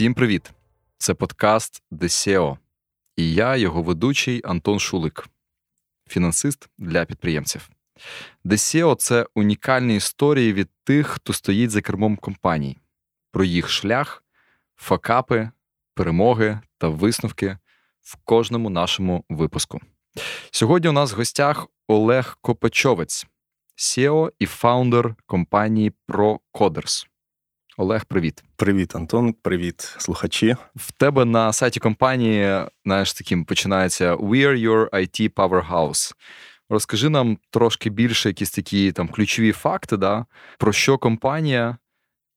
Всім привіт! Це подкаст DSEO. І я, його ведучий Антон Шулик, фінансист для підприємців. DSEO – це унікальні історії від тих, хто стоїть за кермом компаній, про їх шлях, факапи, перемоги та висновки в кожному нашому випуску. Сьогодні у нас в гостях Олег Копачовець, SEO і фаундер компанії ProCoders. Олег, привіт. Привіт, Антон. Привіт, слухачі. В тебе на сайті компанії, знаєш, таким починається We're your IT powerhouse. Розкажи нам трошки більше якісь такі там ключові факти, да, про що компанія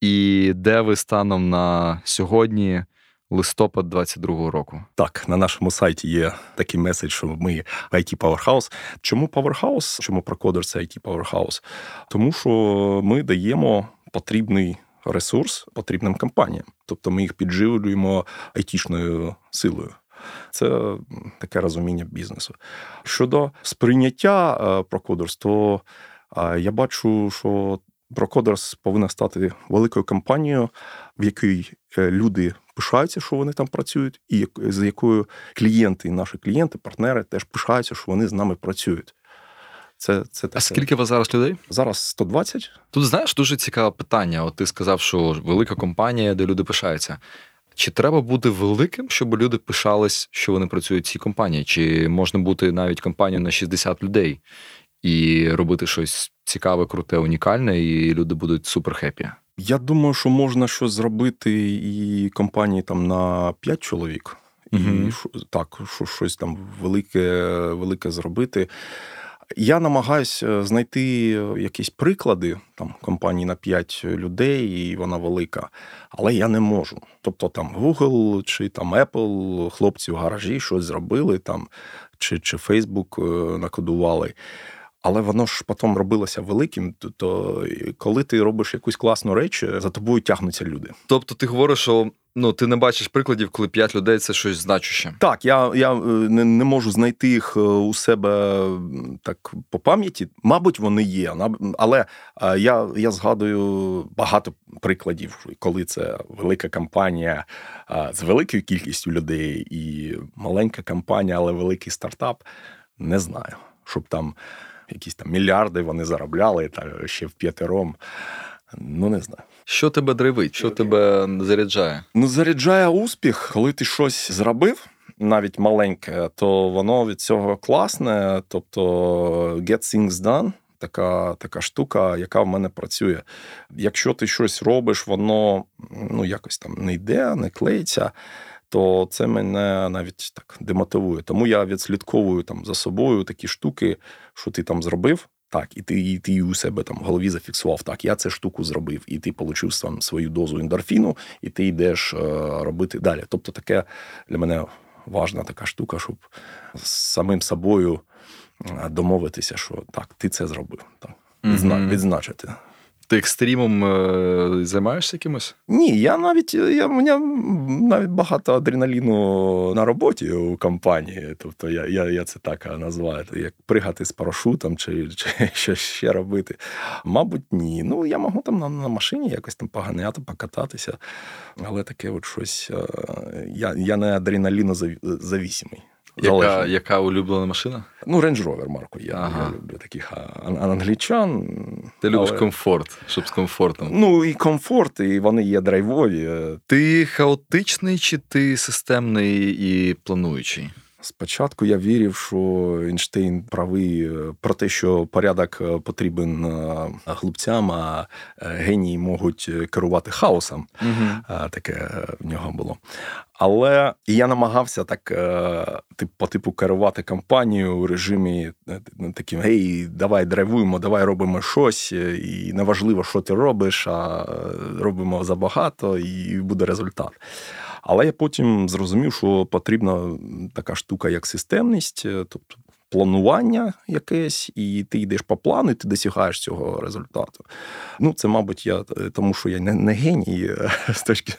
і де ви станом на сьогодні, листопад 22-го року. Так, на нашому сайті є такий меседж, що ми IT Powerhouse. Чому Powerhouse? Чому Procoder це IT Powerhouse? Тому що ми даємо потрібний ресурс потрібним компаніям. Тобто ми їх підживлюємо айтішною силою. Це таке розуміння бізнесу. Щодо сприйняття Procoders, то я бачу, що Procoders повинна стати великою компанією, в якій е, люди пишаються, що вони там працюють, і з якою клієнти, наші клієнти, партнери теж пишаються, що вони з нами працюють. Це це таке. А скільки у вас зараз людей? Зараз 120. Тут знаєш дуже цікаве питання. От ти сказав, що велика компанія, де люди пишаються. Чи треба бути великим, щоб люди пишались, що вони працюють в цій компанії? Чи можна бути навіть компанією на 60 людей і робити щось цікаве, круте, унікальне, і люди будуть супер хеппі? Я думаю, що можна щось зробити і компанії там на 5 чоловік, і mm так, щось там велике, велике зробити. Я намагаюся е, знайти е, якісь приклади там компанії на 5 людей, і вона велика, але я не можу. Тобто там Google чи там Apple, хлопці в гаражі щось зробили там, чи чи Facebook е, накодували. Але воно ж потім робилося великим. То коли ти робиш якусь класну реч, за тобою тягнуться люди. Тобто, ти говориш, що ну ти не бачиш прикладів, коли п'ять людей це щось значуще. Так, я я е, не, не можу знайти їх е, у себе так по пам'яті. Мабуть, вони є. Але е, я я згадую багато прикладів, коли це велика компанія з великою кількістю людей і маленька компанія, але великий стартап. Не знаю, щоб там якісь там мільярди вони заробляли та ще в п'ятером. Ну, не знаю. Що тебе драйвить? Що тебе заряджає? Ну, заряджає успіх, коли ти щось зробив. Навіть маленьке, то воно від цього класне. Тобто get things done, така така штука, яка в мене працює. Якщо ти щось робиш, воно ну якось там не йде, не клеїться то це мене навіть так демотивує. Тому я відслідковую там за собою такі штуки, що ти там зробив. Так, і ти і ти у себе там в голові зафіксував. Так, я цю штуку зробив, і ти отримав там свою дозу ендорфіну, і ти йдеш е, робити далі. Тобто, таке для мене важна така штука, щоб з самим собою е, домовитися, що так, ти це зробив. Так, mm-hmm. відзначити. Ти екстрімом е, займаєшся якимось? Ні, я навіть я, у мене навіть багато адреналіну на роботі у компанії. Тобто я я, я це так називаю, як пригати з парашутом чи чи щось ще робити. Мабуть, ні. Ну, я можу там на, на машині якось там поганяти, покататися. Але таке от щось. Е, я я не адреналінозавісімий. Яка яка улюблена машина? Ну, Range Rover, Марко. Я ага. я люблю таких англічан. Ти любиш але... комфорт, щоб з комфортом. Ну, і комфорт, і вони є драйвові. Ти хаотичний чи ти системний і плануючий? Спочатку я вірив, що Ейнштейн правий е, про те, що порядок е, потрібен е, хлопцям, а генії можуть керувати хаосом. Угу. Таке в нього було. Але я намагався так по типу керувати кампанію у режимі таким: гей, давай драйвуємо, давай робимо щось, і неважливо, що ти робиш, а робимо забагато, і буде результат. Але я потім зрозумів, що потрібна така штука, як системність, е, тобто планування якесь, і ти йдеш по плану, і ти досягаєш цього результату. Ну, це, мабуть, я тому, що я не, не геній з точки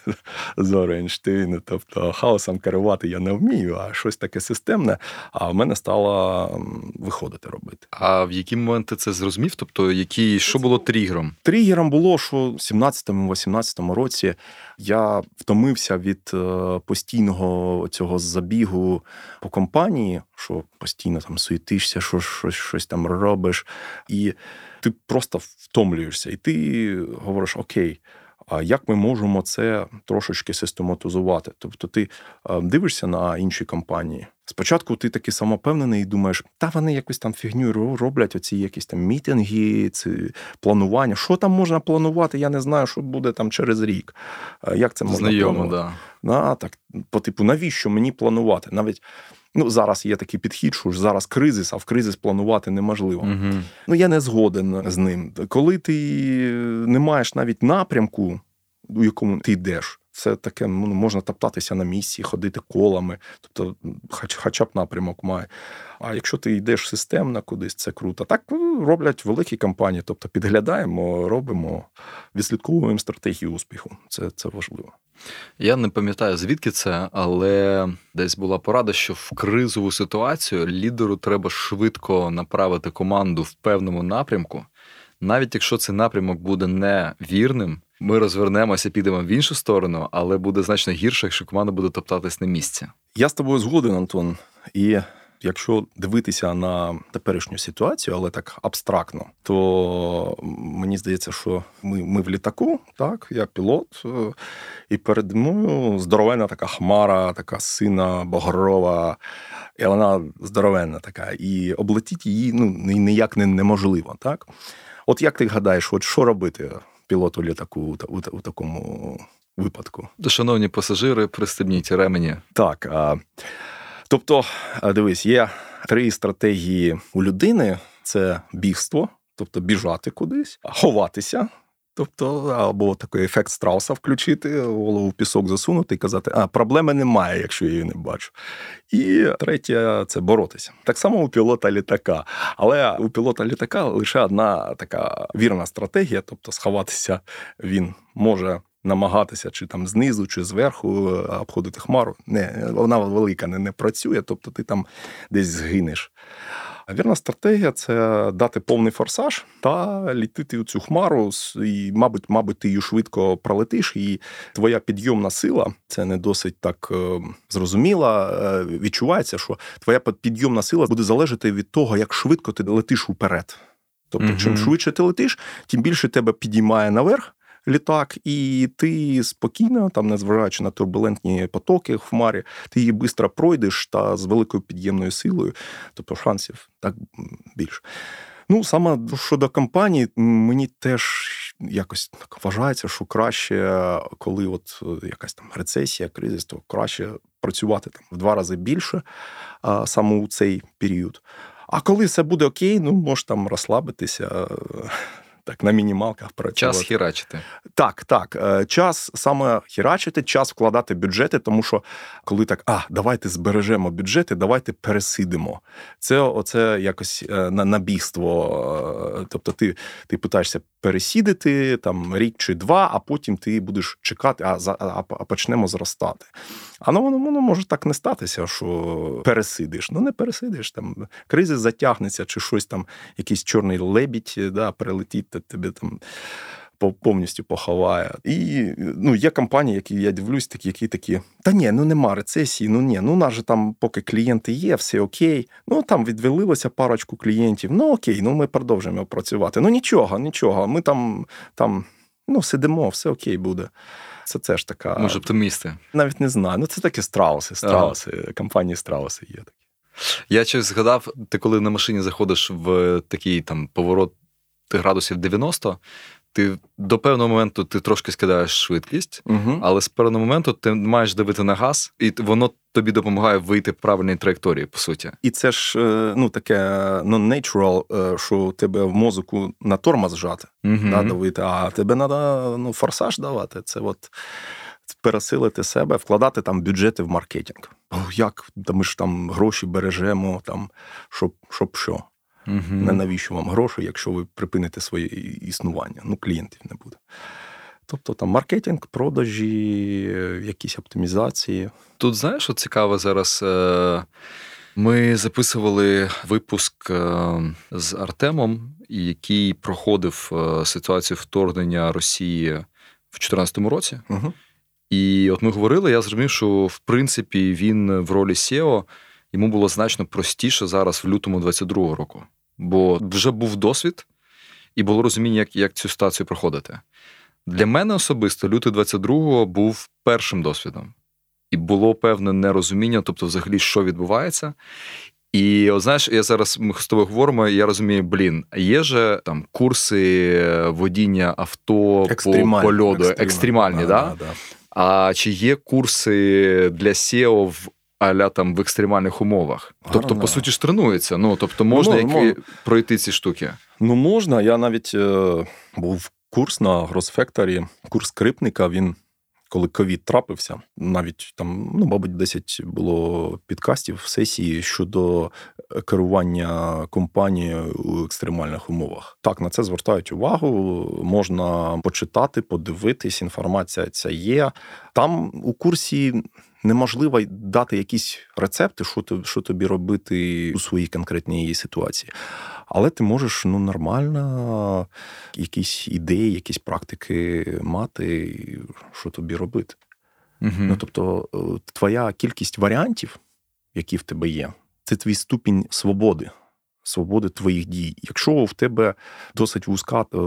зору Ейнштейна, тобто хаосом керувати я не вмію, а щось таке системне. А в мене стало виходити робити. А в які моменти це зрозумів? Тобто, які що було тригером? Тригером було, що в 17-18 році я втомився від е, постійного цього забігу по компанії, що постійно там суетишся, що щось, щось там робиш, і ти просто втомлюєшся, і ти говориш: Окей. А як ми можемо це трошечки систематизувати? Тобто ти дивишся на інші компанії. Спочатку ти такий самопевнений і думаєш, та вони якусь там фігню роблять, оці якісь там мітинги, ці планування. Що там можна планувати? Я не знаю, що буде там через рік. Як це можна Знайомо, планувати? Да. А, так, По типу, навіщо мені планувати? Навіть Ну, зараз є такий підхід, що ж зараз кризис, а в кризис планувати неможливо. Угу. Ну я не згоден з ним. Коли ти не маєш навіть напрямку, у якому ти йдеш. Це таке ну, можна топтатися на місці, ходити колами, тобто, хоч, хоча б напрямок має. А якщо ти йдеш системно кудись, це круто. Так ну, роблять великі компанії. Тобто підглядаємо, робимо, відслідковуємо стратегію успіху. Це, Це важливо. Я не пам'ятаю звідки це, але десь була порада, що в кризову ситуацію лідеру треба швидко направити команду в певному напрямку, навіть якщо цей напрямок буде невірним. Ми розвернемося, підемо в іншу сторону, але буде значно гірше, якщо команда буде топтатись на місці. Я з тобою згоден, Антон. І якщо дивитися на теперішню ситуацію, але так абстрактно, то мені здається, що ми ми в літаку, так, я пілот, е, і перед мною здоровенна така хмара, така сина багрова, і вона здоровенна така. І облетіти її ну, ніяк не, неможливо. так? От як ти гадаєш, от що робити пілоту літаку у, у, у такому випадку? Шановні пасажири, пристебніть ремені. Так. А, Тобто, дивись, є три стратегії у людини: це бігство, тобто біжати кудись, ховатися. Тобто, або такий ефект страуса включити, голову в пісок засунути і казати, а проблеми немає, якщо я її не бачу. І третє це боротися. Так само у пілота літака. Але у пілота літака лише одна така вірна стратегія, тобто сховатися він може намагатися чи там знизу, чи зверху е, обходити хмару. Не, Вона велика не, не працює, тобто ти там десь згинеш. А вірна стратегія це дати повний форсаж та літити у цю хмару, і, мабуть, мабуть, ти її швидко пролетиш, і твоя підйомна сила це не досить так е, зрозуміла. Е, відчувається, що твоя підйомна сила буде залежати від того, як швидко ти летиш уперед. Тобто, угу. чим швидше ти летиш, тим більше тебе підіймає наверх літак, і ти спокійно, там, незважаючи на турбулентні потоки в хмарі, ти її швидко пройдеш та з великою під'ємною силою, тобто шансів так більше. Ну, саме щодо компанії, мені теж якось так вважається, що краще, коли от е, якась там рецесія, кризис, то краще працювати там в два рази більше а, саме у цей період. А коли все буде окей, ну можеш там розслабитися, так на мінімалках працювати. Час хірачити. Так, так. Е, час саме хірачити, час вкладати бюджети, тому що коли так, а давайте збережемо бюджети, давайте пересидимо. Це оце якось е, на набігство. Е, тобто, ти ти питаєшся пересідати там рік чи два, а потім ти будеш чекати, а а, а почнемо зростати. А ну воно, воно може так не статися, що пересидиш. Ну не пересидиш там, кризис затягнеться, чи щось там, якийсь чорний лебідь да, прилетить, тебе там. Повністю поховає. І ну, є компанії, які я дивлюсь, такі, які такі. Та ні, ну нема рецесії, ну ні, ну у нас же там, поки клієнти є, все окей. Ну там відвелилося парочку клієнтів. Ну окей, ну ми продовжуємо працювати. Ну нічого, нічого. Ми там там ну, сидимо, все окей буде. Це теж така. Може, оптимісти. Навіть не знаю. Ну, це такі страуси, страуси, ага. компанії страуси є такі. Я щось згадав, ти коли на машині заходиш в такий там поворот градусів 90, ти до певного моменту ти трошки скидаєш швидкість, угу. але з певного моменту ти маєш дивити на газ, і воно тобі допомагає вийти в правильній траєкторії, по суті. І це ж е, ну таке non-natural, е, що тебе в мозку на тормоз зжати, угу. да, давити, а тебе треба ну, форсаж давати. Це от пересилити себе, вкладати там бюджети в маркетинг. О, як Та ми ж там гроші бережемо, там щоб, щоб що. Угу. Не навіщо вам гроші, якщо ви припините своє існування. Ну, клієнтів не буде. Тобто там маркетинг, продажі, якісь оптимізації. Тут знаєш, що цікаво зараз. Е, ми записували випуск е, з Артемом, який проходив е, ситуацію вторгнення Росії в 2014 році. Угу. І от ми говорили, я зрозумів, що в принципі він в ролі SEO, йому було значно простіше зараз в лютому 22-го року, бо вже був досвід і було розуміння, як, як цю ситуацію проходити. Для мене особисто лютий 22-го був першим досвідом, і було певне нерозуміння, тобто, взагалі, що відбувається. І от, знаєш, я зараз ми з тобою говоримо, і я розумію, блін, є же там курси водіння авто по польоду, екстремальні, да? Да, да? А чи є курси для SEO в аля там в екстремальних умовах? Гарно. Тобто, по суті, ж тренується. Ну тобто, можна ну, які пройти ці штуки? Ну можна. Я навіть е, був курс на Gross Factory, курс крипника. Він коли ковід трапився, навіть там, ну, мабуть, 10 було підкастів в сесії щодо керування компанією у екстремальних умовах. Так, на це звертають увагу. Можна почитати, подивитись, інформація ця є. Там у курсі. Неможливо дати якісь рецепти, що що тобі робити у своїй конкретній ситуації. Але ти можеш ну, нормально якісь ідеї, якісь практики мати, що тобі робити. Угу. Ну, Тобто, е, твоя кількість варіантів, які в тебе є, це твій ступінь свободи свободи твоїх дій. Якщо в тебе досить вузька е,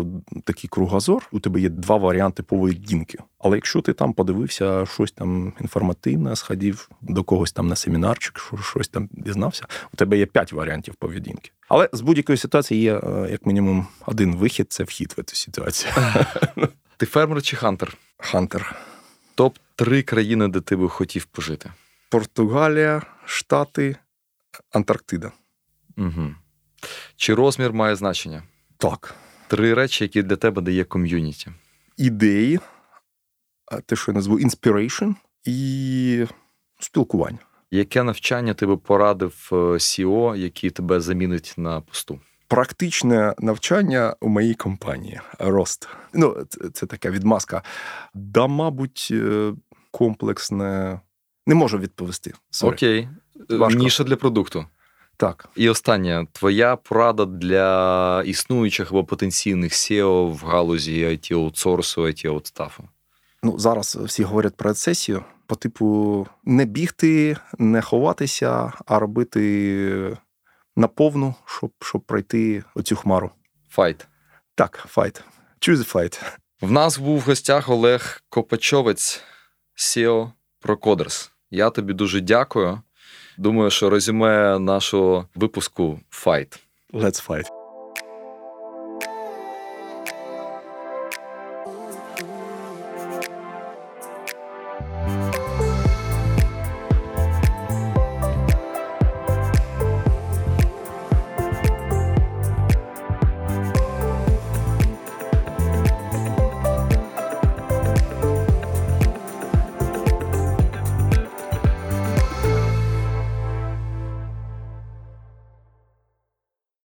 такий кругозор, у тебе є два варіанти поведінки. Але якщо ти там подивився щось там інформативне, сходив до когось там на семінарчик, щось там дізнався, у тебе є п'ять варіантів поведінки. Але з будь-якої ситуації є е, як мінімум один вихід це вхід в цю ситуацію. Ти фермер чи хантер? Хантер. Топ три країни, де ти би хотів пожити: Португалія, Штати, Антарктида. Угу. Чи розмір має значення? Так. Три речі, які для тебе дає ком'юніті. Ідеї, те, що я назву inspiration і спілкування. Яке навчання ти би порадив CEO, який тебе замінить на посту? Практичне навчання у моїй компанії Рост. Ну, це, це така відмазка. Да, мабуть, е, комплексне. Не можу відповісти. Sorry. Окей. Важко. Ніша для продукту. Так. І останнє, твоя порада для існуючих або потенційних SEO в галузі it аутсорсу it аутстафу Ну, зараз всі говорять про сесію по типу не бігти, не ховатися, а робити наповну, щоб щоб пройти оцю хмару. Fight. Так, fight. Choose fight. В нас був в гостях Олег Копачовець, CEO ProCoders. Я тобі дуже дякую. Думаю, що резюме нашого випуску Fight. Let's fight.